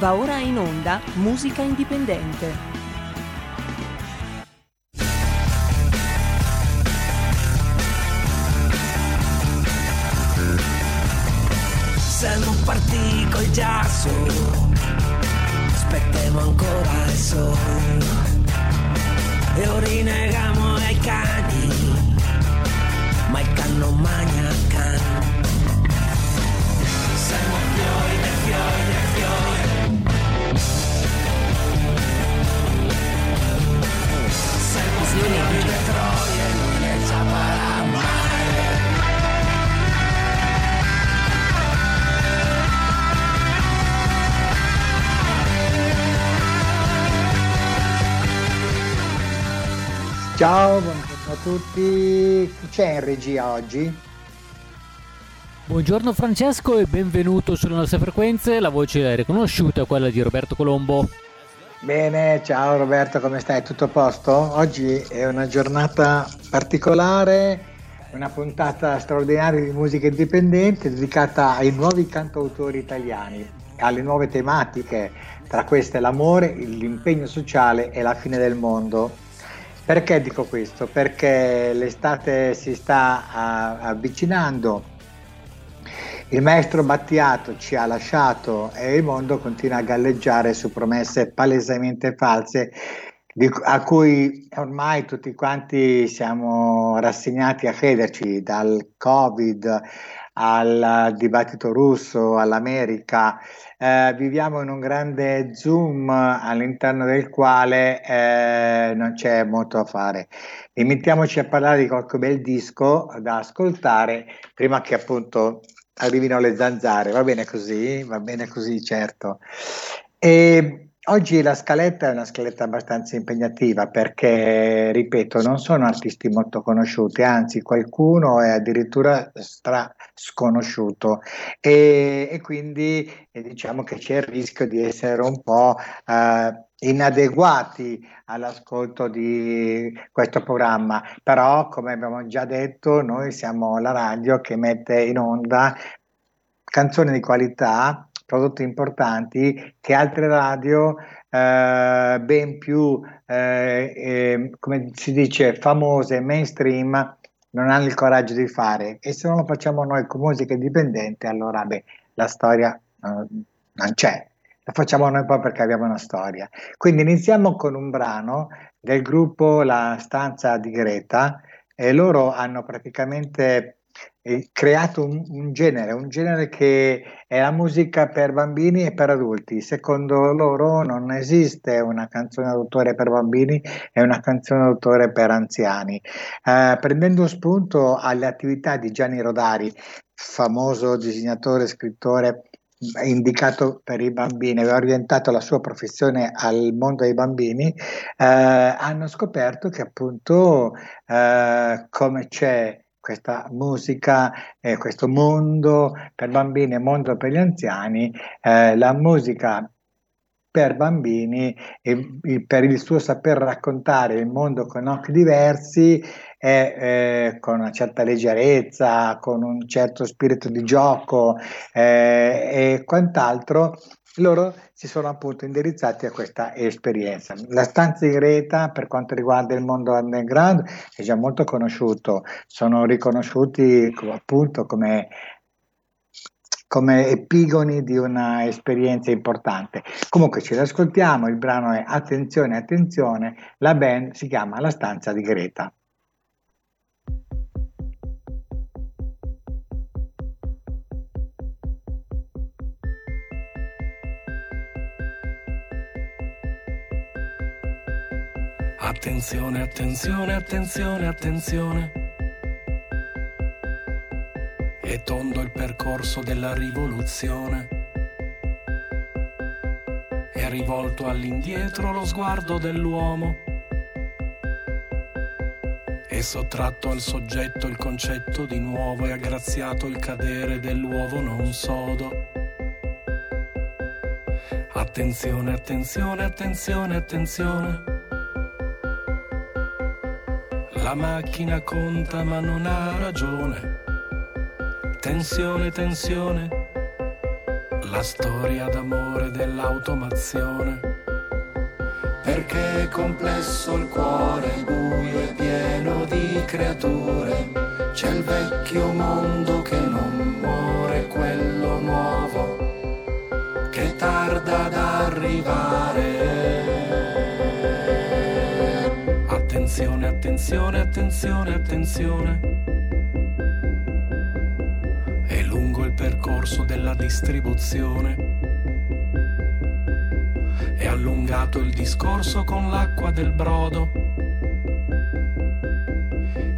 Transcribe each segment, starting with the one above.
Va ora in onda Musica Indipendente. Siamo partiti col giasso, aspettiamo ancora il sole e ora rinegamo ai cani, Ciao, buongiorno a tutti. Chi c'è in regia oggi? Buongiorno Francesco e benvenuto sulle nostre frequenze. La voce l'hai riconosciuta, quella di Roberto Colombo. Bene, ciao Roberto, come stai? Tutto a posto? Oggi è una giornata particolare, una puntata straordinaria di musica indipendente dedicata ai nuovi cantautori italiani, alle nuove tematiche, tra queste l'amore, l'impegno sociale e la fine del mondo. Perché dico questo? Perché l'estate si sta avvicinando, il maestro Battiato ci ha lasciato e il mondo continua a galleggiare su promesse palesemente false a cui ormai tutti quanti siamo rassegnati a crederci, dal Covid al dibattito russo, all'America. Eh, viviamo in un grande zoom all'interno del quale eh, non c'è molto da fare. Limitiamoci a parlare di qualche bel disco da ascoltare prima che appunto arrivino le zanzare. Va bene così? Va bene così, certo. E oggi la scaletta è una scaletta abbastanza impegnativa perché, ripeto, non sono artisti molto conosciuti, anzi qualcuno è addirittura stra sconosciuto. E, e quindi eh, diciamo che c'è il rischio di essere un po' eh, inadeguati all'ascolto di questo programma, però come abbiamo già detto noi siamo la radio che mette in onda canzoni di qualità, prodotti importanti che altre radio eh, ben più, eh, eh, come si dice, famose, mainstream, non hanno il coraggio di fare. E se non lo facciamo noi con musica indipendente, allora beh, la storia eh, non c'è. La facciamo noi poi perché abbiamo una storia. Quindi iniziamo con un brano del gruppo La stanza di Greta e loro hanno praticamente creato un, un genere, un genere che è la musica per bambini e per adulti. Secondo loro non esiste una canzone d'autore per bambini e una canzone d'autore per anziani. Eh, prendendo spunto alle attività di Gianni Rodari, famoso disegnatore, scrittore indicato per i bambini, aveva orientato la sua professione al mondo dei bambini, eh, hanno scoperto che appunto eh, come c'è questa musica, eh, questo mondo per bambini e mondo per gli anziani, eh, la musica per bambini e, e per il suo saper raccontare il mondo con occhi diversi e eh, con una certa leggerezza, con un certo spirito di gioco eh, e quant'altro, loro si sono appunto indirizzati a questa esperienza. La stanza di Greta per quanto riguarda il mondo underground è già molto conosciuto, sono riconosciuti appunto come come epigoni di una esperienza importante. Comunque ce l'ascoltiamo, il brano è Attenzione, attenzione, la band si chiama La stanza di Greta. Attenzione, attenzione, attenzione, attenzione. È tondo il percorso della rivoluzione. È rivolto all'indietro lo sguardo dell'uomo. È sottratto al soggetto il concetto di nuovo e aggraziato il cadere dell'uovo non sodo. Attenzione, attenzione, attenzione, attenzione. La macchina conta ma non ha ragione. Tensione, tensione. la storia d'amore dell'automazione. Perché è complesso il cuore, buio e pieno di creature. C'è il vecchio mondo che non muore, quello nuovo che tarda ad arrivare. Attenzione, attenzione, attenzione, attenzione. È lungo il percorso della distribuzione. È allungato il discorso con l'acqua del brodo.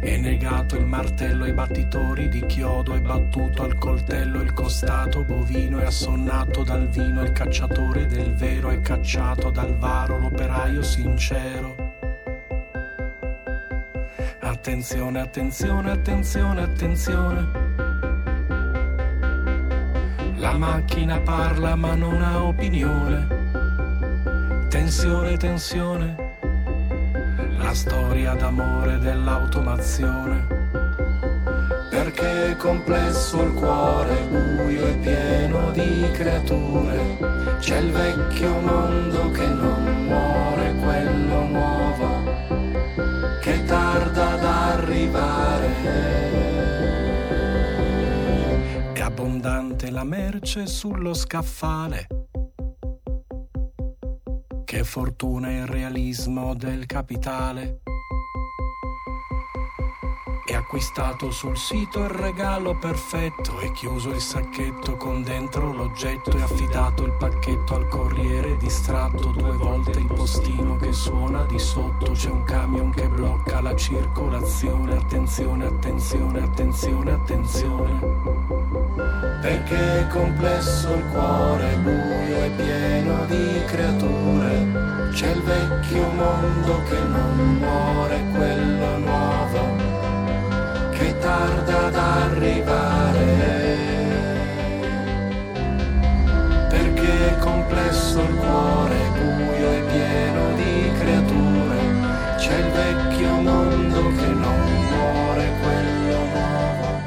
È negato il martello ai battitori di chiodo, è battuto al coltello il costato bovino, è assonnato dal vino il cacciatore del vero, è cacciato dal varo l'operaio sincero. Attenzione, attenzione, attenzione, attenzione. La macchina parla ma non ha opinione. Tensione, tensione. La storia d'amore dell'automazione. Perché è complesso il cuore, buio e pieno di creature. C'è il vecchio mondo che non muore, quello nuovo che tarda la merce sullo scaffale. Che fortuna il realismo del capitale. È acquistato sul sito il regalo perfetto, è chiuso il sacchetto con dentro l'oggetto, è affidato il pacchetto al corriere distratto, due volte il postino che suona di sotto, c'è un camion che blocca la circolazione, attenzione, attenzione, attenzione, attenzione. Perché è complesso il cuore, buio e pieno di creature, c'è il vecchio mondo che non muore, quello nuovo che tarda ad arrivare. Perché è complesso il cuore, buio e pieno di creature. C'è il vecchio mondo che non muore, quello nuovo.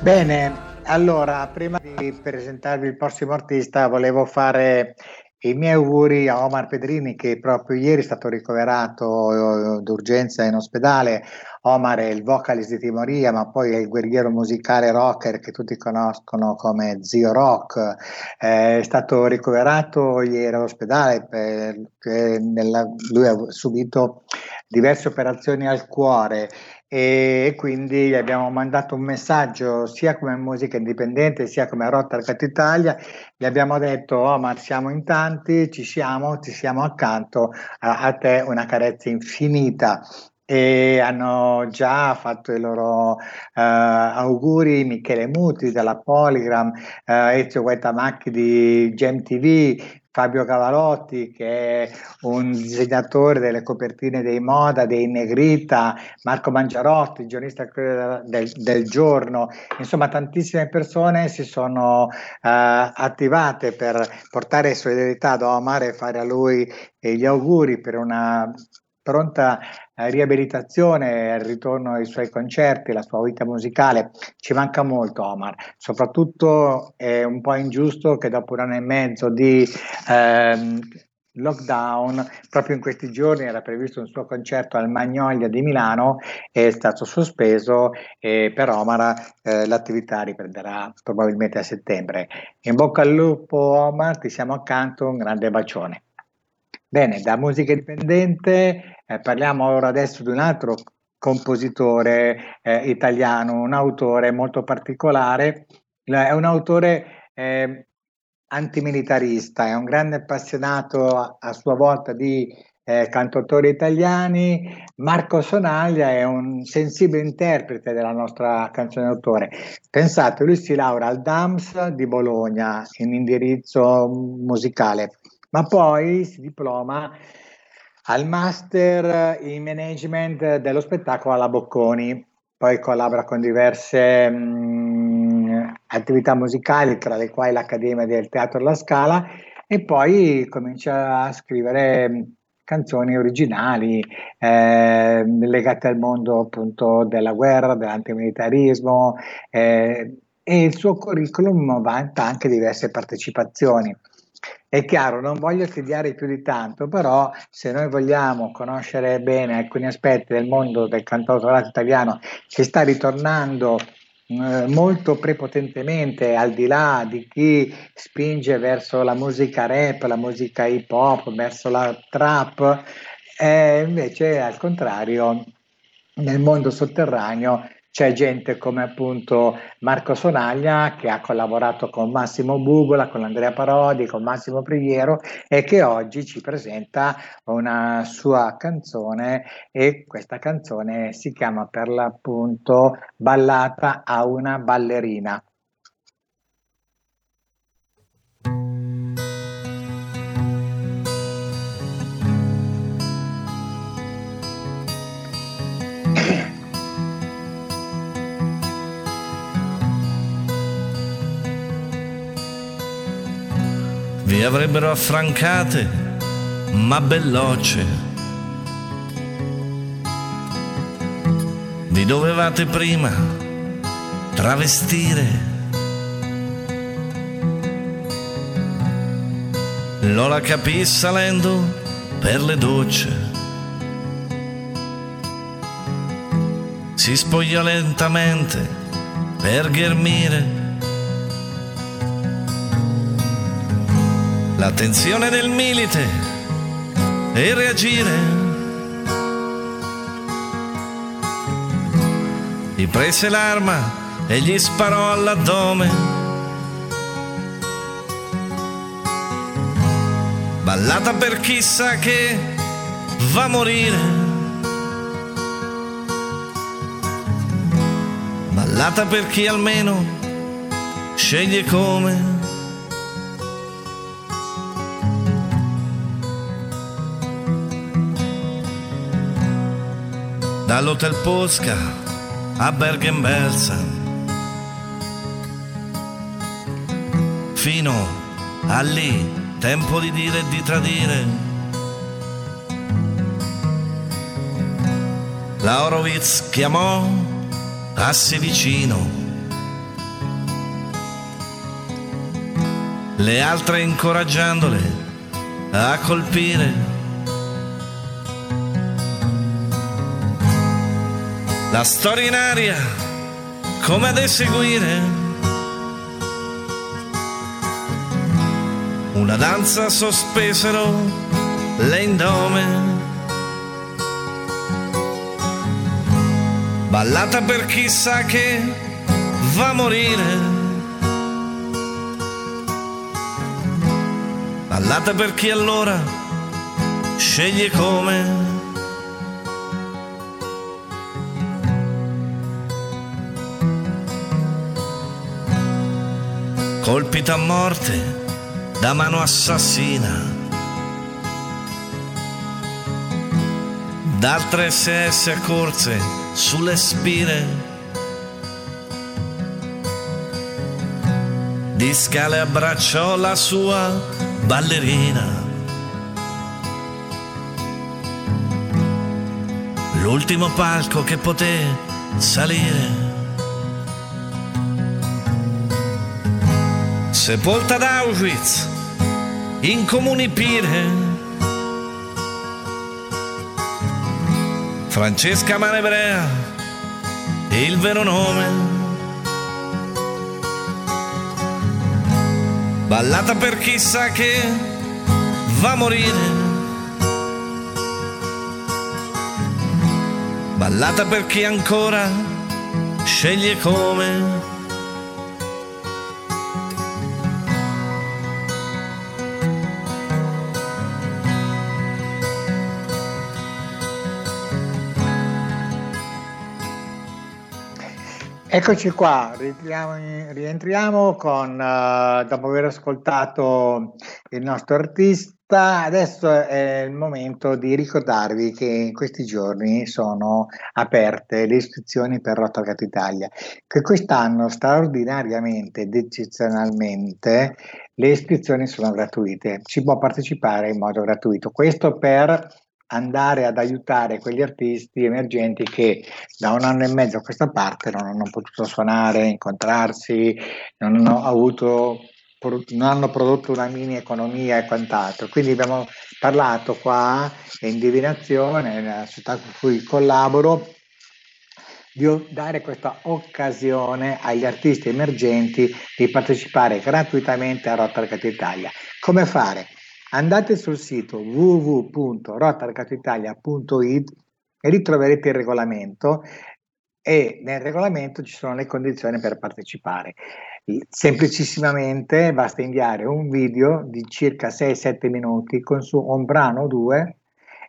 Bene, allora, prima di presentarvi il prossimo artista, volevo fare i miei auguri a Omar Pedrini che proprio ieri è stato ricoverato d'urgenza in ospedale. Omar è il vocalist di Timoria, ma poi è il guerriero musicale rocker che tutti conoscono come Zio Rock. Eh, è stato ricoverato ieri all'ospedale perché nella, lui ha subito diverse operazioni al cuore e quindi gli abbiamo mandato un messaggio sia come musica indipendente sia come Rotta Cat Italia. Gli abbiamo detto oh ma siamo in tanti ci siamo ci siamo accanto a, a te una carezza infinita. E hanno già fatto i loro uh, auguri Michele Muti della Polygram, uh, Ezio Guaitamacchi di GemTV, Fabio Cavalotti che è un disegnatore delle copertine dei Moda, dei Negrita, Marco Mangiarotti, giornalista del, del giorno, insomma tantissime persone si sono uh, attivate per portare solidarietà ad Omar e fare a lui gli auguri per una pronta eh, riabilitazione, il ritorno ai suoi concerti, la sua vita musicale. Ci manca molto Omar, soprattutto è un po' ingiusto che dopo un anno e mezzo di ehm, lockdown, proprio in questi giorni era previsto un suo concerto al Magnolia di Milano, è stato sospeso e per Omar eh, l'attività riprenderà probabilmente a settembre. In bocca al lupo Omar, ti siamo accanto, un grande bacione. Bene, da musica indipendente eh, parliamo ora adesso di un altro compositore eh, italiano, un autore molto particolare, è un autore eh, antimilitarista, è un grande appassionato a, a sua volta di eh, cantautori italiani. Marco Sonaglia è un sensibile interprete della nostra canzone d'autore. Pensate, lui si laurea al DAMS di Bologna in indirizzo musicale ma poi si diploma al master in management dello spettacolo alla Bocconi, poi collabora con diverse mh, attività musicali, tra le quali l'Accademia del Teatro La Scala, e poi comincia a scrivere canzoni originali eh, legate al mondo appunto della guerra, dell'antimilitarismo, eh, e il suo curriculum vanta anche diverse partecipazioni. È chiaro, non voglio tediare più di tanto, però se noi vogliamo conoscere bene alcuni aspetti del mondo del cantautorato italiano che sta ritornando eh, molto prepotentemente al di là di chi spinge verso la musica rap, la musica hip hop, verso la trap, eh, invece al contrario nel mondo sotterraneo c'è gente come appunto Marco Sonaglia che ha collaborato con Massimo Bugola, con Andrea Parodi, con Massimo Priviero e che oggi ci presenta una sua canzone e questa canzone si chiama per l'appunto Ballata a una ballerina. Vi avrebbero affrancate, ma bellocce. Vi dovevate prima travestire. Lo la capì salendo per le docce. Si spogliò lentamente per ghermire l'attenzione del milite e reagire. Gli prese l'arma e gli sparò all'addome. Ballata per chissà che va a morire. Ballata per chi almeno sceglie come. dall'Hotel Posca a Bergen-Belsen fino a lì, tempo di dire e di tradire. La Horowitz chiamò passi vicino. Le altre incoraggiandole a colpire la storia in aria come ad eseguire una danza sospesero le indome. Ballata per chissà che va a morire. Ballata per chi allora sceglie come colpito a morte da mano assassina. D'altre SS accorse sulle spine. Di scale abbracciò la sua ballerina. L'ultimo palco che poté salire. Sepolta ad Auschwitz in comuni pire. Francesca Manebrea, il vero nome. Ballata per chissà che va a morire. Ballata per chi ancora sceglie come Eccoci qua, rientriamo, rientriamo con, uh, dopo aver ascoltato il nostro artista, adesso è il momento di ricordarvi che in questi giorni sono aperte le iscrizioni per Rotocat Italia, che quest'anno straordinariamente ed eccezionalmente le iscrizioni sono gratuite, si può partecipare in modo gratuito, questo per andare ad aiutare quegli artisti emergenti che da un anno e mezzo a questa parte non hanno potuto suonare, incontrarsi, non hanno avuto non hanno prodotto una mini economia e quant'altro. Quindi abbiamo parlato qua in divinazione, nella società con cui collaboro, di dare questa occasione agli artisti emergenti di partecipare gratuitamente a Rotterdam Italia. Come fare? Andate sul sito www.rotarcatitalia.it e lì troverete il regolamento e nel regolamento ci sono le condizioni per partecipare. Semplicissimamente basta inviare un video di circa 6-7 minuti con su un brano o due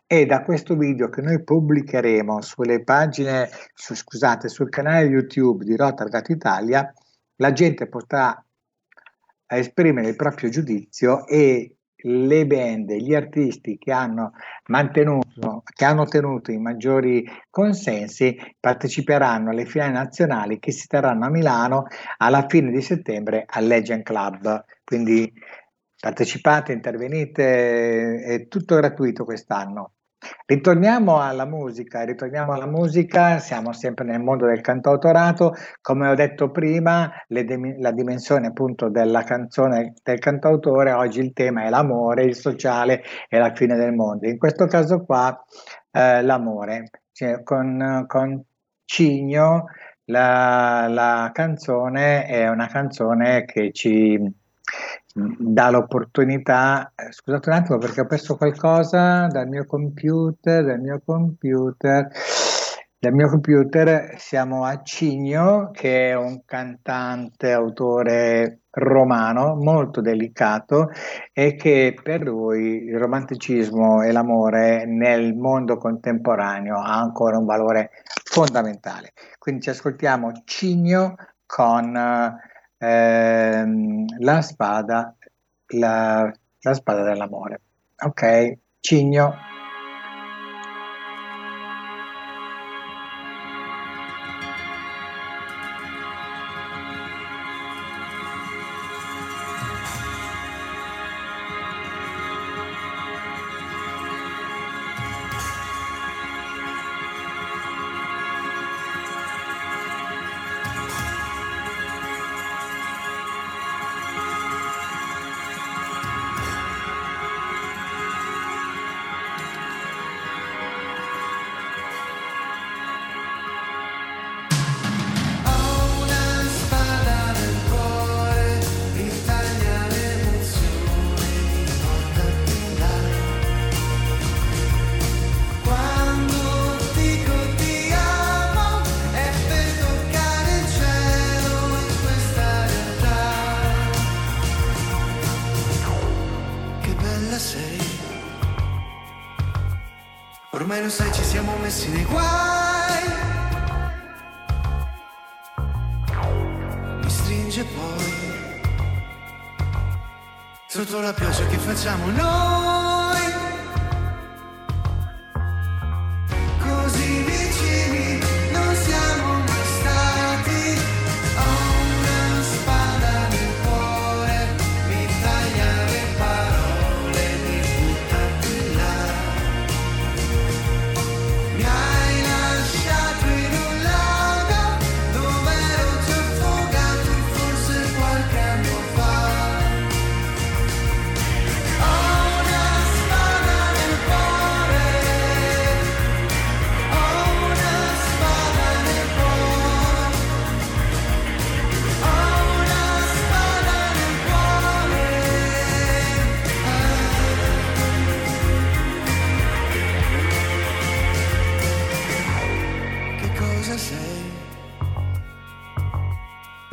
e da questo video che noi pubblicheremo sulle pagine, su, scusate, sul canale YouTube di Rotargat Italia, la gente potrà esprimere il proprio giudizio e le band, gli artisti che hanno mantenuto, che hanno ottenuto i maggiori consensi parteciperanno alle finali nazionali che si terranno a Milano alla fine di settembre al Legend Club. Quindi partecipate, intervenite, è tutto gratuito quest'anno. Ritorniamo alla musica, ritorniamo alla musica, siamo sempre nel mondo del cantautorato, come ho detto prima, de- la dimensione appunto della canzone del cantautore, oggi il tema è l'amore, il sociale e la fine del mondo. In questo caso qua eh, l'amore, cioè, con, con Cigno la, la canzone è una canzone che ci dà l'opportunità, eh, scusate un attimo perché ho perso qualcosa dal mio computer, dal mio computer, dal mio computer siamo a Cigno che è un cantante, autore romano molto delicato e che per lui il romanticismo e l'amore nel mondo contemporaneo ha ancora un valore fondamentale. Quindi ci ascoltiamo Cigno con ehm, la spada, la, la spada dell'amore. Ok, Cigno. messi nei guai. Mi stringe poi sotto la pioggia che facciamo noi.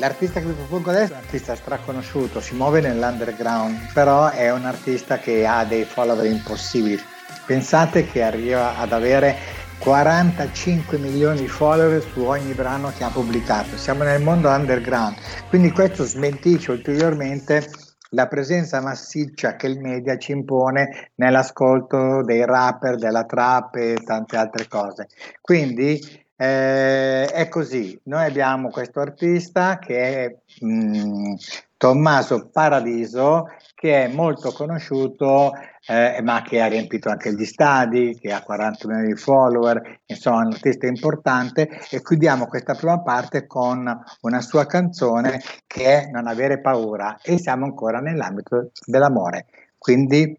l'artista che vi propongo adesso è un artista straconosciuto, si muove nell'underground, però è un artista che ha dei follower impossibili. Pensate che arriva ad avere 45 milioni di follower su ogni brano che ha pubblicato. Siamo nel mondo underground, quindi questo smentisce ulteriormente la presenza massiccia che il media ci impone nell'ascolto dei rapper, della trap e tante altre cose. Quindi eh, è così, noi abbiamo questo artista che è mh, mm, Tommaso Paradiso che è molto conosciuto eh, ma che ha riempito anche gli stadi, che ha 40 milioni di follower, insomma un artista importante e chiudiamo questa prima parte con una sua canzone che è Non avere paura e siamo ancora nell'ambito dell'amore. Quindi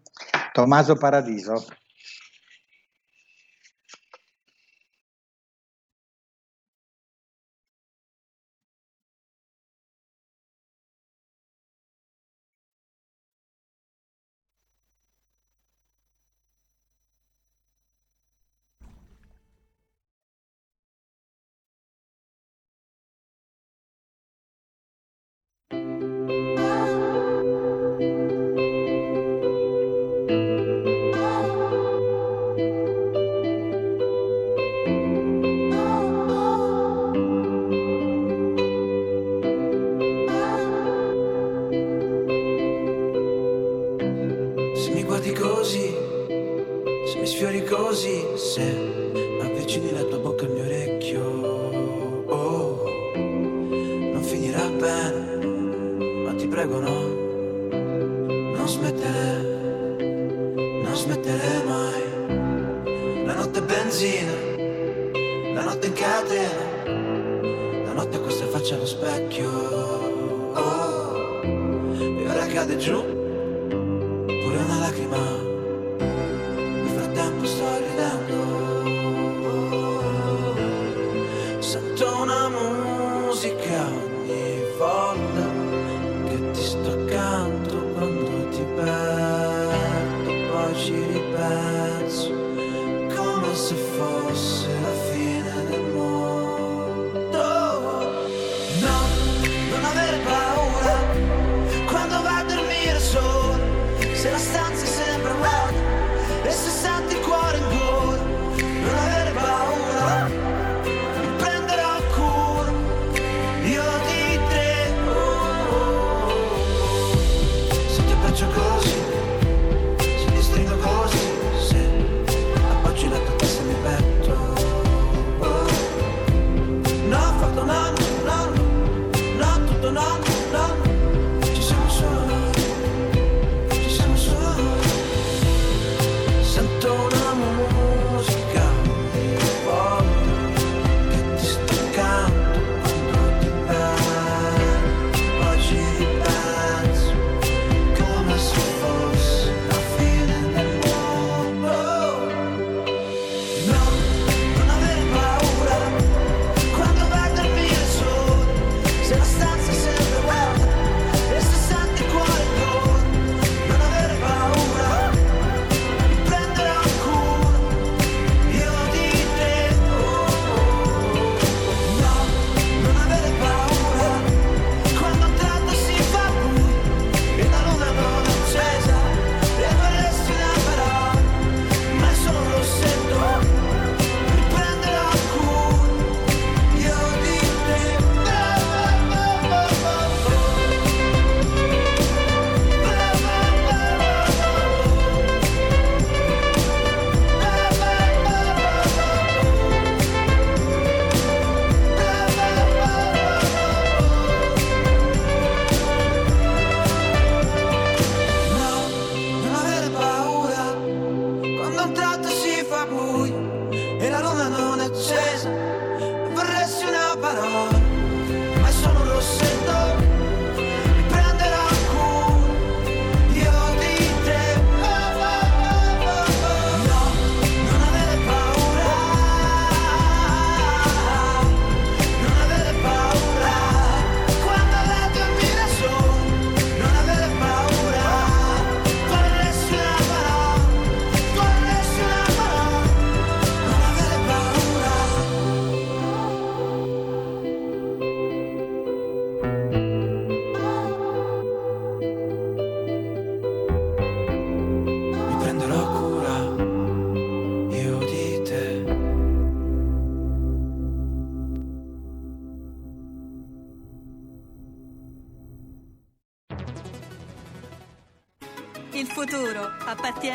Tommaso Paradiso.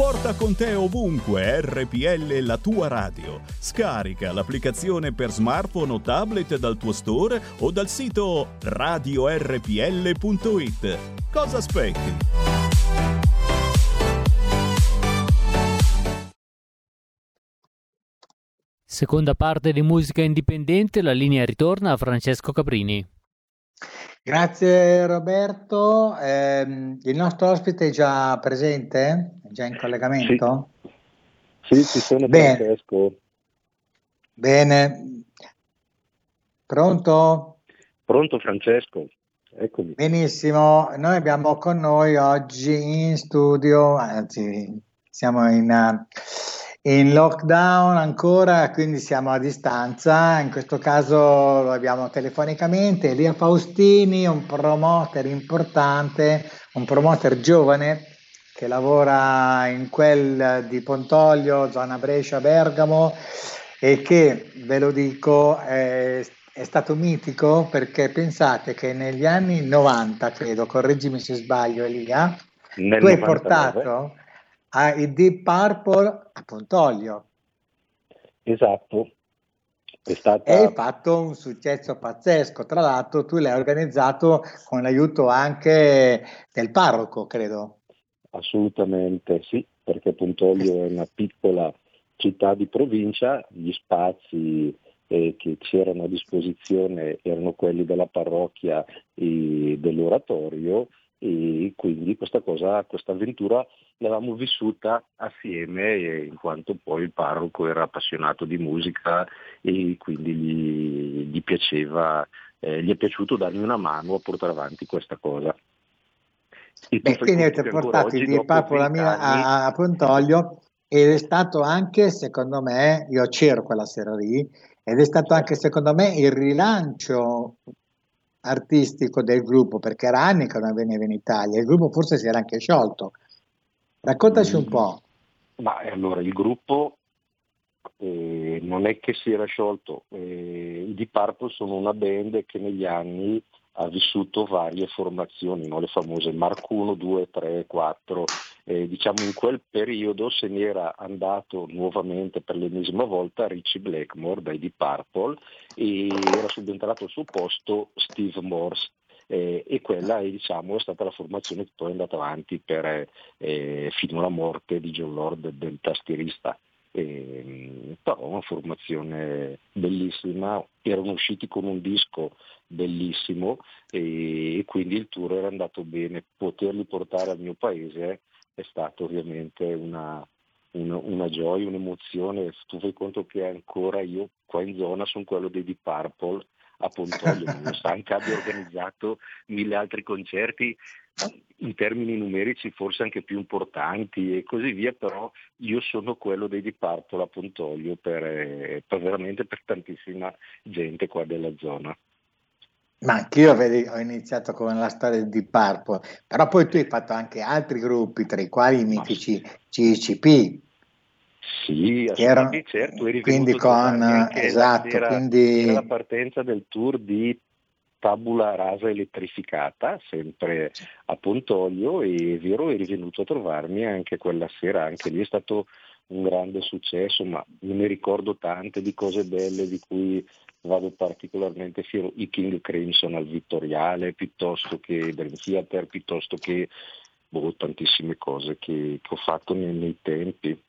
Porta con te ovunque RPL la tua radio. Scarica l'applicazione per smartphone o tablet dal tuo store o dal sito radiorpl.it. Cosa aspetti? Seconda parte di musica indipendente, la linea ritorna a Francesco Caprini. Grazie Roberto, eh, il nostro ospite è già presente? È già in collegamento? Sì, sì ci sono Bene. Francesco. Bene, pronto? Pronto Francesco, eccomi. Benissimo, noi abbiamo con noi oggi in studio, anzi siamo in, uh, in lockdown ancora, quindi siamo a distanza, in questo caso lo abbiamo telefonicamente, Elia Faustini, un promoter importante, un promoter giovane che lavora in quel di Pontoglio, zona Brescia, Bergamo e che, ve lo dico, è, è stato mitico perché pensate che negli anni 90, credo, correggimi se sbaglio Elia, Nel tu hai 99. portato a, Deep Purple a Pontoglio Esatto, è stata... e hai fatto un successo pazzesco. Tra l'altro tu l'hai organizzato con l'aiuto anche del parroco, credo. Assolutamente sì, perché Pontoglio è una piccola città di provincia, gli spazi eh, che c'erano a disposizione erano quelli della parrocchia e dell'oratorio e quindi questa cosa, questa avventura l'avevamo vissuta assieme in quanto poi il parroco era appassionato di musica e quindi gli, gli piaceva, eh, gli è piaciuto darmi una mano a portare avanti questa cosa. E Beh, quindi avete portato oggi, i Deep dopo Purple a, Mila- 20 anni, a, a Pontoglio ed è stato anche, secondo me, io c'ero quella sera lì, ed è stato anche, secondo me, il rilancio artistico del gruppo, perché era anni che non veniva in Italia, il gruppo forse si era anche sciolto. Raccontaci un po'. Ma eh, allora il gruppo eh, non è che si era sciolto, eh, i Deep Purple sono una band che negli anni ha vissuto varie formazioni, no? le famose Mark 1, 2, 3, 4. Eh, diciamo in quel periodo se ne era andato nuovamente per l'ennesima volta Richie Blackmore dai Deep Purple e era subentrato al suo posto Steve Morse. Eh, e quella è, diciamo, è stata la formazione che poi è andata avanti per, eh, fino alla morte di John Lord del tastierista. Eh, però una formazione bellissima, erano usciti con un disco bellissimo e, e quindi il tour era andato bene, poterli portare al mio paese è stato ovviamente una, una, una gioia, un'emozione, tu fai conto che ancora io qua in zona sono quello dei Deep Purple, a Pontoglio, nonostante abbia organizzato mille altri concerti in termini numerici forse anche più importanti e così via, però io sono quello dei Di Purple a Pontoglio per, eh, per veramente per tantissima gente qua della zona. Ma anch'io vedi, ho iniziato con la storia di Purple, però poi tu hai fatto anche altri gruppi, tra i quali i mitici CCP. Sì, erano, certo, eri quindi con esatto, era, quindi era la partenza del tour di tabula rasa elettrificata, sempre a Pontoglio e è vero, eri venuto a trovarmi anche quella sera, anche lì è stato un grande successo, ma io ne ricordo tante di cose belle di cui vado particolarmente fiero, i King Crimson al Vittoriale, piuttosto che Dream Theater, piuttosto che boh, tantissime cose che, che ho fatto nei, nei tempi.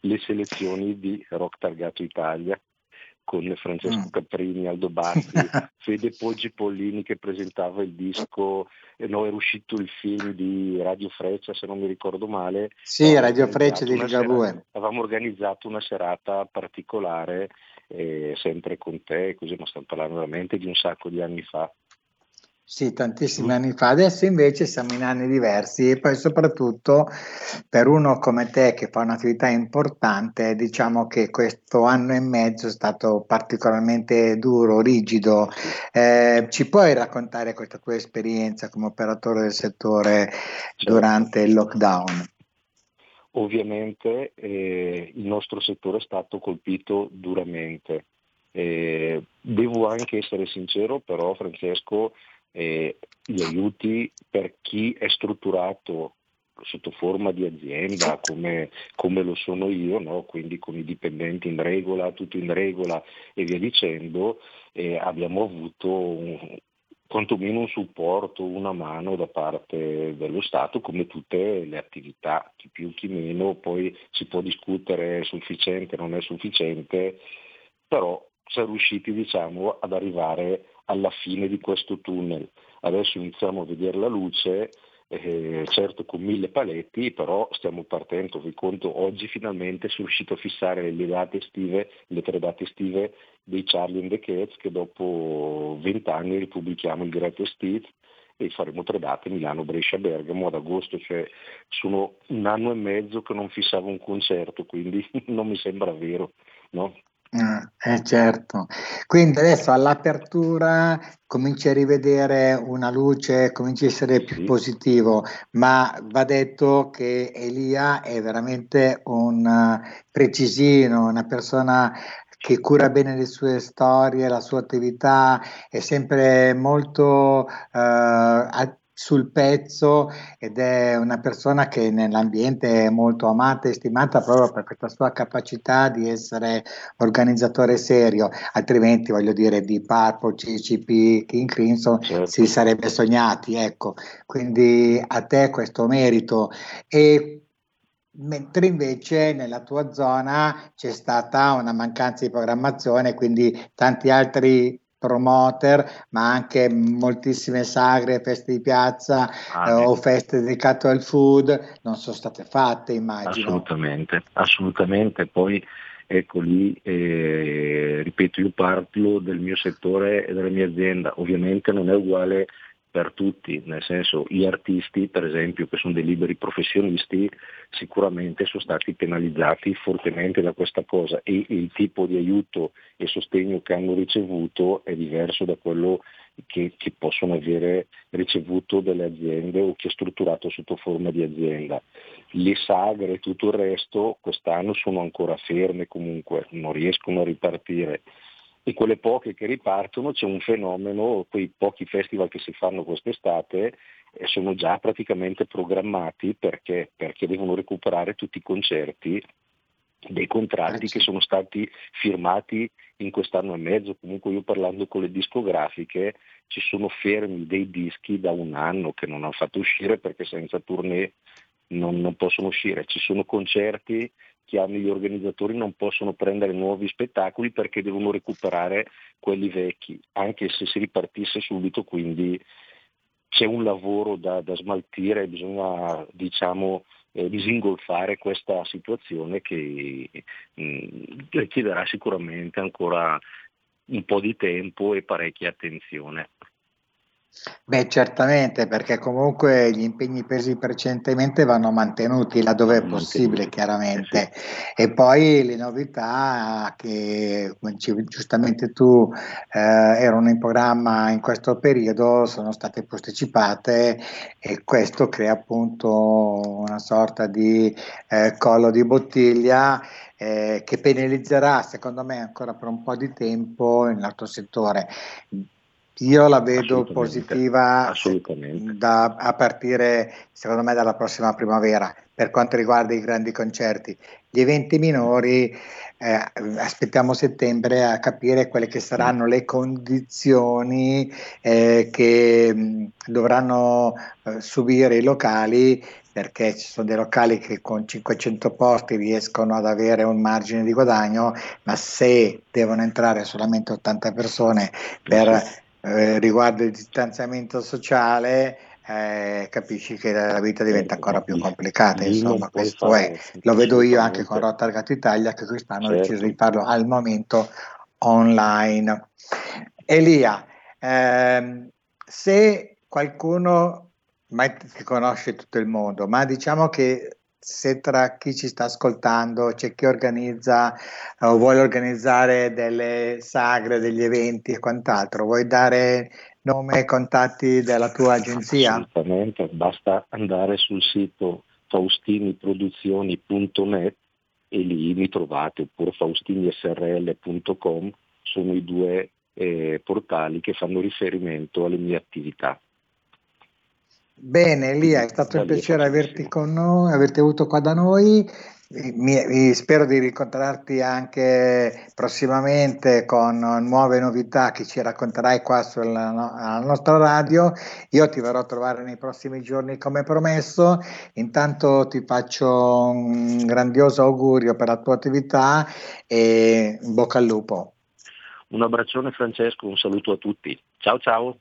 Le selezioni di Rock Targato Italia, con Francesco mm. Caprini, Aldo Basti, Fede Poggi Pollini che presentava il disco, eh, no, era uscito il film di Radio Freccia se non mi ricordo male. Sì, Radio Freccia di Ligabue. Avevamo organizzato una serata particolare eh, sempre con te, così ma stiamo parlando veramente di un sacco di anni fa. Sì, tantissimi anni fa. Adesso invece siamo in anni diversi e poi soprattutto per uno come te che fa un'attività importante, diciamo che questo anno e mezzo è stato particolarmente duro, rigido. Eh, ci puoi raccontare questa tua esperienza come operatore del settore certo. durante il lockdown? Ovviamente eh, il nostro settore è stato colpito duramente. Eh, devo anche essere sincero, però Francesco, eh, gli aiuti per chi è strutturato sotto forma di azienda come, come lo sono io, no? quindi con i dipendenti in regola, tutto in regola e via dicendo, eh, abbiamo avuto un, quantomeno un supporto, una mano da parte dello Stato come tutte le attività, chi più chi meno, poi si può discutere è sufficiente, non è sufficiente, però si è riusciti diciamo, ad arrivare alla fine di questo tunnel. Adesso iniziamo a vedere la luce, eh, certo con mille paletti, però stiamo partendo. Vi conto, oggi finalmente sono riuscito a fissare le date estive, le tre date estive dei Charlie and the Cats, che dopo vent'anni ripubblichiamo il Greatest Hits e faremo tre date Milano, Brescia, Bergamo ad agosto, cioè sono un anno e mezzo che non fissavo un concerto, quindi non mi sembra vero. No? Eh, certo, quindi adesso all'apertura cominci a rivedere una luce, cominci a essere più positivo, ma va detto che Elia è veramente un eh, precisino, una persona che cura bene le sue storie, la sua attività, è sempre molto eh, sul pezzo ed è una persona che nell'ambiente è molto amata e stimata proprio per questa sua capacità di essere organizzatore serio, altrimenti voglio dire di Purple, CCP, King Crimson certo. si sarebbe sognati, ecco, quindi a te questo merito. E mentre invece nella tua zona c'è stata una mancanza di programmazione, quindi tanti altri promoter, ma anche moltissime sagre, feste di piazza ah, eh, o feste dedicate al food non sono state fatte, immagino. Assolutamente, assolutamente. Poi ecco lì, eh, ripeto, io parlo del mio settore e della mia azienda, ovviamente non è uguale per tutti, nel senso gli artisti per esempio che sono dei liberi professionisti sicuramente sono stati penalizzati fortemente da questa cosa e il tipo di aiuto e sostegno che hanno ricevuto è diverso da quello che, che possono avere ricevuto dalle aziende o che è strutturato sotto forma di azienda. Le sagre e tutto il resto quest'anno sono ancora ferme comunque, non riescono a ripartire e quelle poche che ripartono c'è un fenomeno, quei pochi festival che si fanno quest'estate eh, sono già praticamente programmati perché, perché devono recuperare tutti i concerti dei contratti che sono stati firmati in quest'anno e mezzo, comunque io parlando con le discografiche ci sono fermi dei dischi da un anno che non hanno fatto uscire perché senza tournée non, non possono uscire, ci sono concerti che hanno gli organizzatori non possono prendere nuovi spettacoli perché devono recuperare quelli vecchi, anche se si ripartisse subito, quindi c'è un lavoro da, da smaltire, bisogna diciamo, eh, disingolfare questa situazione che mh, mm, chiederà sicuramente ancora un po' di tempo e parecchia attenzione. Beh, certamente, perché comunque gli impegni presi precedentemente vanno mantenuti laddove è possibile, chiaramente. E poi le novità che, giustamente tu, eh, erano in programma in questo periodo, sono state posticipate e questo crea appunto una sorta di eh, collo di bottiglia eh, che penalizzerà, secondo me, ancora per un po' di tempo il nostro settore. Io la vedo positiva da, a partire, secondo me, dalla prossima primavera per quanto riguarda i grandi concerti. Gli eventi minori eh, aspettiamo settembre a capire quelle che saranno le condizioni eh, che mh, dovranno eh, subire i locali perché ci sono dei locali che con 500 posti riescono ad avere un margine di guadagno, ma se devono entrare solamente 80 persone per eh, riguardo il distanziamento sociale, eh, capisci che la vita diventa ancora più complicata. Insomma, questo è, lo vedo io anche con Rotargat Italia che quest'anno certo. ho deciso di farlo al momento online. Elia, ehm, se qualcuno mai ti conosce tutto il mondo, ma diciamo che se tra chi ci sta ascoltando c'è chi organizza o uh, vuole organizzare delle sagre, degli eventi e quant'altro, vuoi dare nome e contatti della tua agenzia? Assolutamente, basta andare sul sito faustiniproduzioni.net e lì mi trovate, oppure faustinisrl.com, sono i due eh, portali che fanno riferimento alle mie attività. Bene, Elia, è stato un piacere averti con noi, averti avuto qua da noi. Mi, mi, spero di rincontrarti anche prossimamente con nuove novità che ci racconterai qua sulla no, nostra radio. Io ti verrò a trovare nei prossimi giorni come promesso. Intanto ti faccio un grandioso augurio per la tua attività e in bocca al lupo. Un abbraccione Francesco, un saluto a tutti. Ciao ciao.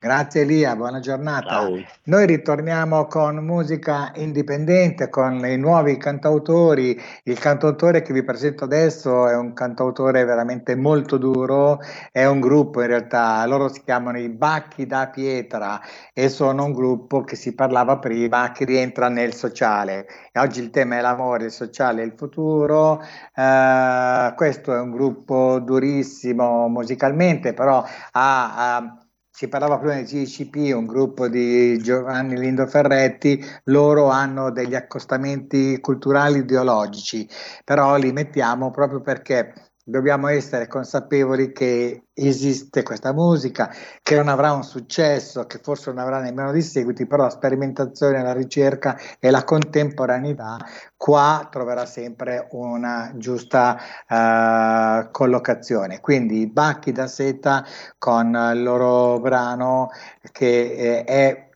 Grazie Elia, buona giornata. Ciao. Noi ritorniamo con musica indipendente, con i nuovi cantautori. Il cantautore che vi presento adesso è un cantautore veramente molto duro, è un gruppo in realtà, loro si chiamano i Bacchi da Pietra e sono un gruppo che si parlava prima che rientra nel sociale. E oggi il tema è l'amore, il sociale e il futuro. Uh, questo è un gruppo durissimo musicalmente, però ha... ha si parlava prima di GCP, un gruppo di Giovanni Lindo Ferretti, loro hanno degli accostamenti culturali ideologici, però li mettiamo proprio perché dobbiamo essere consapevoli che esiste questa musica, che non avrà un successo, che forse non avrà nemmeno di seguiti, però la sperimentazione, la ricerca e la contemporaneità qua troverà sempre una giusta uh, collocazione. Quindi Bacchi da Seta con il loro brano che eh, è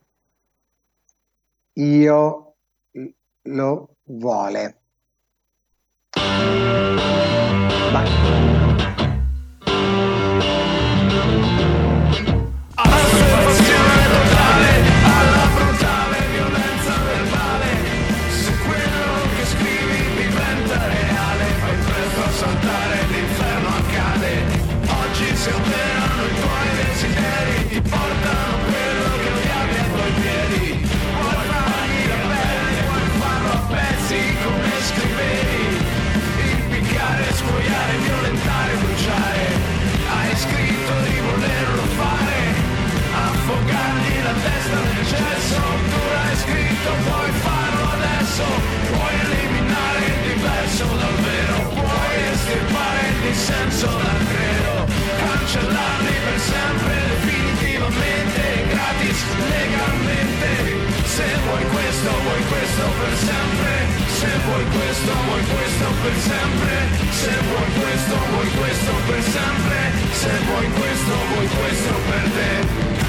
Io lo vuole. Bye. Senso dal credo cancellarli per sempre definitivamente gratis legalmente se vuoi questo vuoi questo per sempre se vuoi questo vuoi questo per sempre se vuoi questo vuoi questo per sempre se vuoi questo vuoi questo per te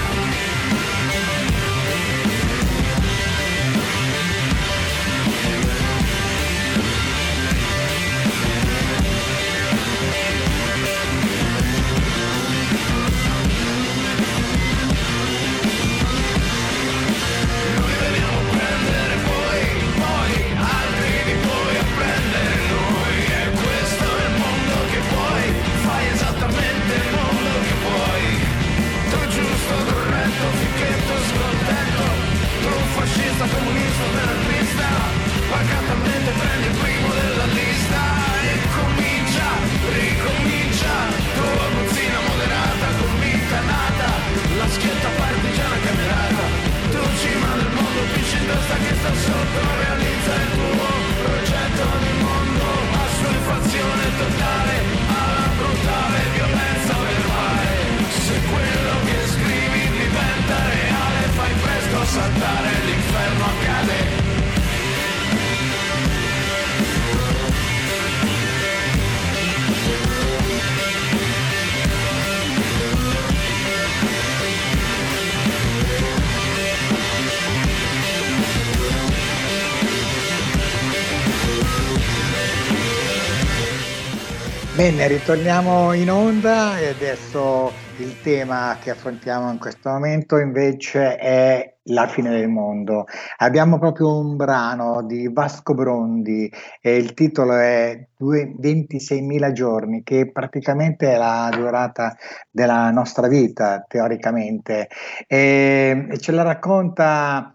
Bene, ritorniamo in onda e adesso il tema che affrontiamo in questo momento invece è la fine del mondo. Abbiamo proprio un brano di Vasco Brondi e il titolo è 26.000 giorni, che praticamente è la durata della nostra vita, teoricamente. E, ce la racconta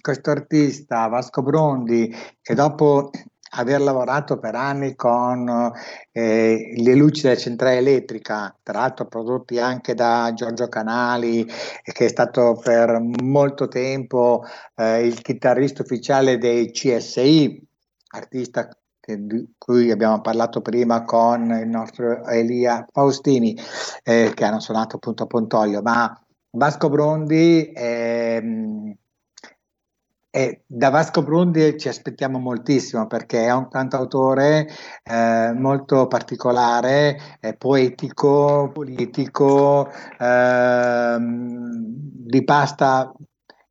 questo artista, Vasco Brondi, che dopo aver lavorato per anni con eh, le luci della centrale elettrica, tra l'altro prodotti anche da Giorgio Canali, che è stato per molto tempo eh, il chitarrista ufficiale dei CSI, artista di cui abbiamo parlato prima con il nostro Elia Faustini, eh, che hanno suonato appunto a Pontoglio, ma Vasco Brondi è e da Vasco Brundi ci aspettiamo moltissimo perché è un cantautore eh, molto particolare, eh, poetico, politico, eh, di pasta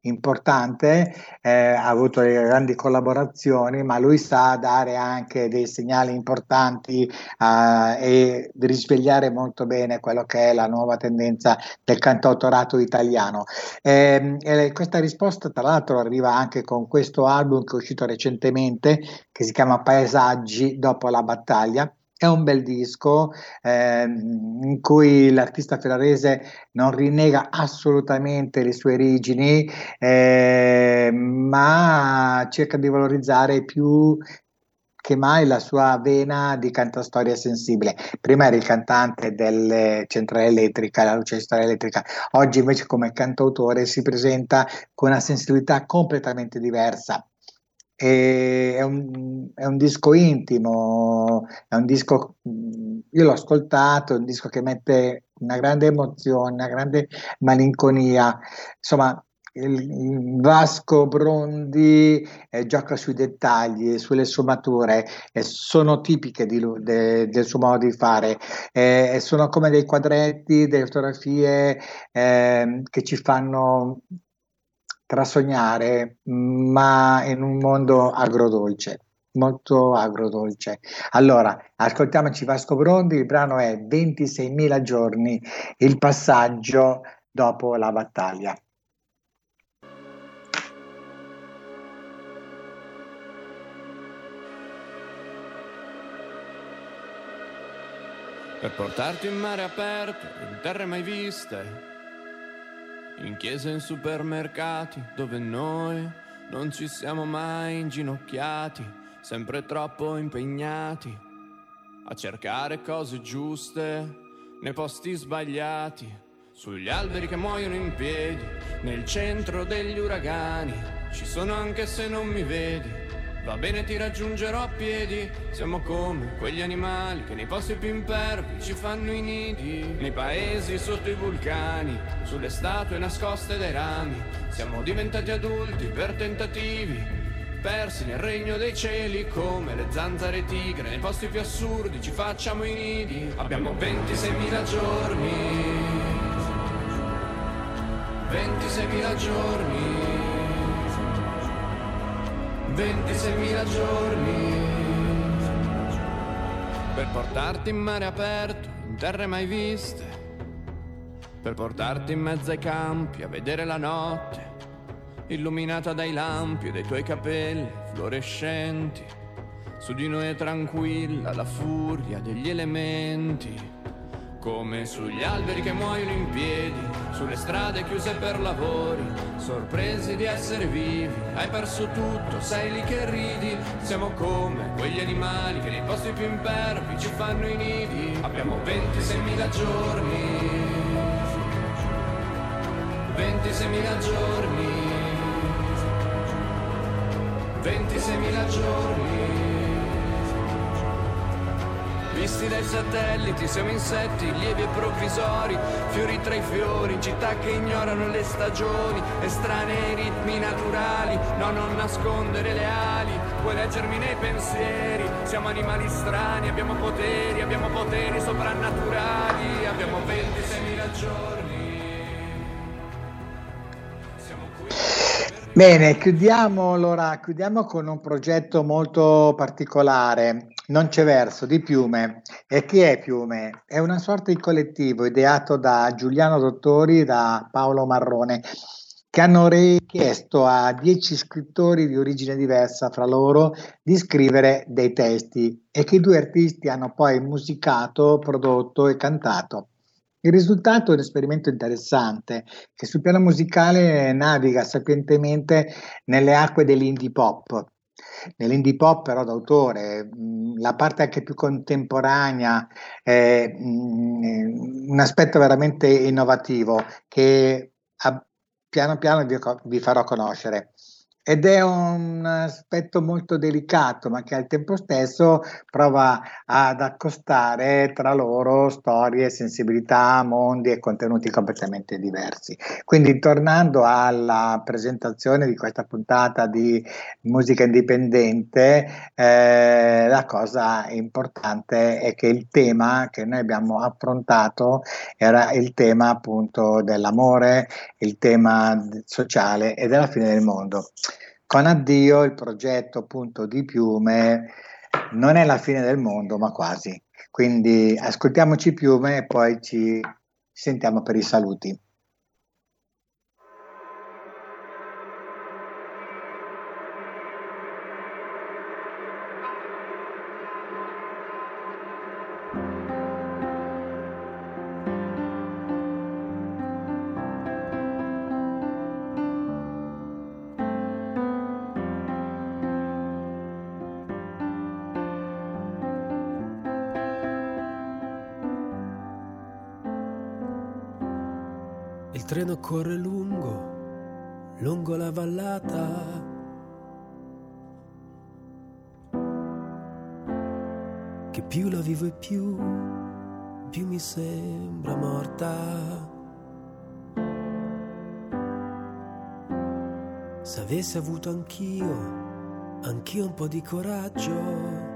importante, eh, ha avuto grandi collaborazioni, ma lui sa dare anche dei segnali importanti eh, e risvegliare molto bene quello che è la nuova tendenza del cantautorato italiano. Eh, questa risposta, tra l'altro, arriva anche con questo album che è uscito recentemente, che si chiama Paesaggi dopo la battaglia è un bel disco eh, in cui l'artista ferrarese non rinnega assolutamente le sue origini, eh, ma cerca di valorizzare più che mai la sua vena di cantastoria sensibile. Prima era il cantante delle centrale elettrica, la luce storia elettrica, oggi invece come cantautore si presenta con una sensibilità completamente diversa è un, è un, disco intimo, è un disco, io l'ho ascoltato, è un disco che mette una grande emozione, una grande malinconia, insomma il Vasco Brondi eh, gioca sui dettagli, sulle sfumature, eh, sono tipiche di de, del suo modo di fare, eh, sono come dei quadretti, delle fotografie ehm, che ci fanno trasognare, ma in un mondo agrodolce, molto agrodolce. Allora, ascoltiamoci Vasco Brondi, il brano è 26.000 giorni, il passaggio dopo la battaglia. Per portarti in mare aperto, in terre mai viste, in chiese e in supermercati dove noi non ci siamo mai inginocchiati, sempre troppo impegnati a cercare cose giuste nei posti sbagliati, sugli alberi che muoiono in piedi, nel centro degli uragani, ci sono anche se non mi vedi Va bene ti raggiungerò a piedi. Siamo come quegli animali Che nei posti più impervi ci fanno i nidi. Nei paesi sotto i vulcani Sulle statue nascoste dai rami Siamo diventati adulti per tentativi Persi nel regno dei cieli come le zanzare tigre. Nei posti più assurdi ci facciamo i nidi. Abbiamo 26.000 giorni. 26.000 giorni 26.000 giorni. Per portarti in mare aperto, in terre mai viste, per portarti in mezzo ai campi a vedere la notte, illuminata dai lampi dei tuoi capelli fluorescenti. Su di noi è tranquilla la furia degli elementi come sugli alberi che muoiono in piedi, sulle strade chiuse per lavori, sorpresi di essere vivi, hai perso tutto, sei lì che ridi, siamo come quegli animali che nei posti più impervi ci fanno i nidi, abbiamo 26.000 giorni, 26.000 giorni, 26.000 giorni. Visti dai satelliti siamo insetti, lievi e provvisori, fiori tra i fiori, città che ignorano le stagioni, estranei ritmi naturali, no non nascondere le ali, puoi leggermi nei pensieri, siamo animali strani, abbiamo poteri, abbiamo poteri soprannaturali, abbiamo 26.000 giorni. Bene, chiudiamo allora, chiudiamo con un progetto molto particolare, Non c'è verso, di Piume. E chi è Piume? È una sorta di collettivo ideato da Giuliano Dottori e da Paolo Marrone, che hanno richiesto a dieci scrittori di origine diversa fra loro di scrivere dei testi e che i due artisti hanno poi musicato, prodotto e cantato. Il risultato è un esperimento interessante che sul piano musicale naviga sapientemente nelle acque dell'indie pop. Nell'indie pop però d'autore, mm, la parte anche più contemporanea, mm, un aspetto veramente innovativo che piano piano vi, vi farò conoscere ed è un aspetto molto delicato, ma che al tempo stesso prova ad accostare tra loro storie, sensibilità, mondi e contenuti completamente diversi. Quindi, tornando alla presentazione di questa puntata di musica indipendente, eh, la cosa importante è che il tema che noi abbiamo affrontato era il tema appunto dell'amore, il tema sociale e della fine del mondo. Con addio il progetto appunto di Piume non è la fine del mondo, ma quasi. Quindi ascoltiamoci Piume e poi ci sentiamo per i saluti. Corre lungo, lungo la vallata. Che più la vivo e più, più mi sembra morta. Se avessi avuto anch'io, anch'io un po' di coraggio.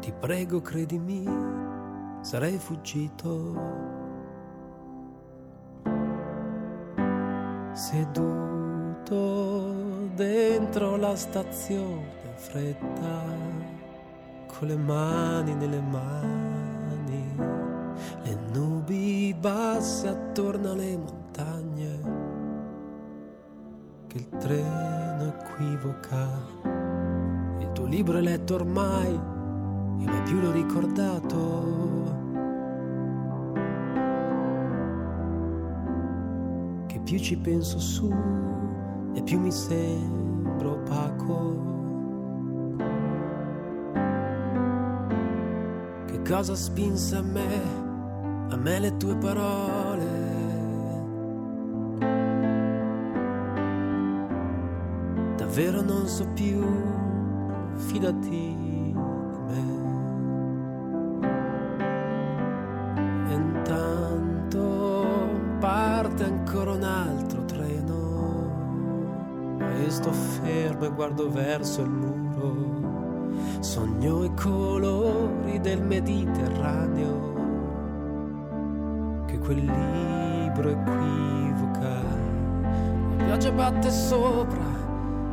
Ti prego, credimi, sarei fuggito. Seduto dentro la stazione fretta, con le mani nelle mani, le nubi basse attorno alle montagne, che il treno equivoca. Il tuo libro è letto ormai e mai più l'ho ricordato. Che più ci penso su e più mi sembra opaco. Che cosa spinse a me, a me le tue parole? Davvero non so più, fidati guardo verso il muro. Sogno i colori del Mediterraneo. Che quel libro equivoca. La pioggia batte sopra,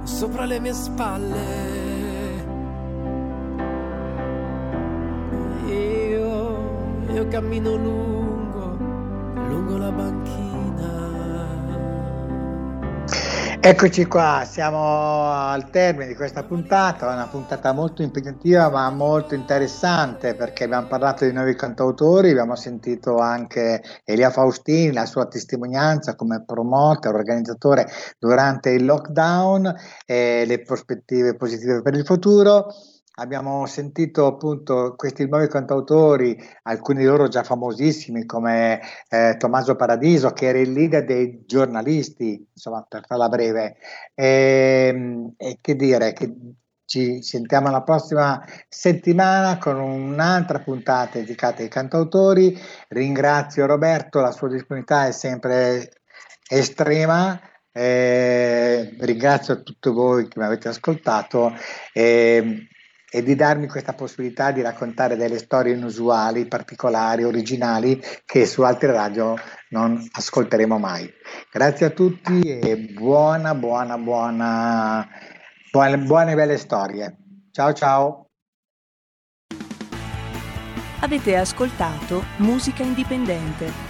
sopra le mie spalle. Io, io cammino lungo, lungo la banchina Eccoci qua, siamo al termine di questa puntata, una puntata molto impegnativa ma molto interessante perché abbiamo parlato di nuovi cantautori, abbiamo sentito anche Elia Faustini, la sua testimonianza come promoter, organizzatore durante il lockdown e le prospettive positive per il futuro. Abbiamo sentito appunto questi nuovi cantautori, alcuni di loro già famosissimi come eh, Tommaso Paradiso, che era il leader dei giornalisti, insomma per farla breve. E, ehm, e che dire, che ci sentiamo la prossima settimana con un'altra puntata dedicata ai cantautori. Ringrazio Roberto, la sua disponibilità è sempre estrema. Eh, ringrazio tutti voi che mi avete ascoltato. Eh, e di darmi questa possibilità di raccontare delle storie inusuali, particolari, originali che su altre radio non ascolteremo mai. Grazie a tutti e buona, buona, buona, buone, buone belle storie. Ciao ciao. Avete ascoltato Musica Indipendente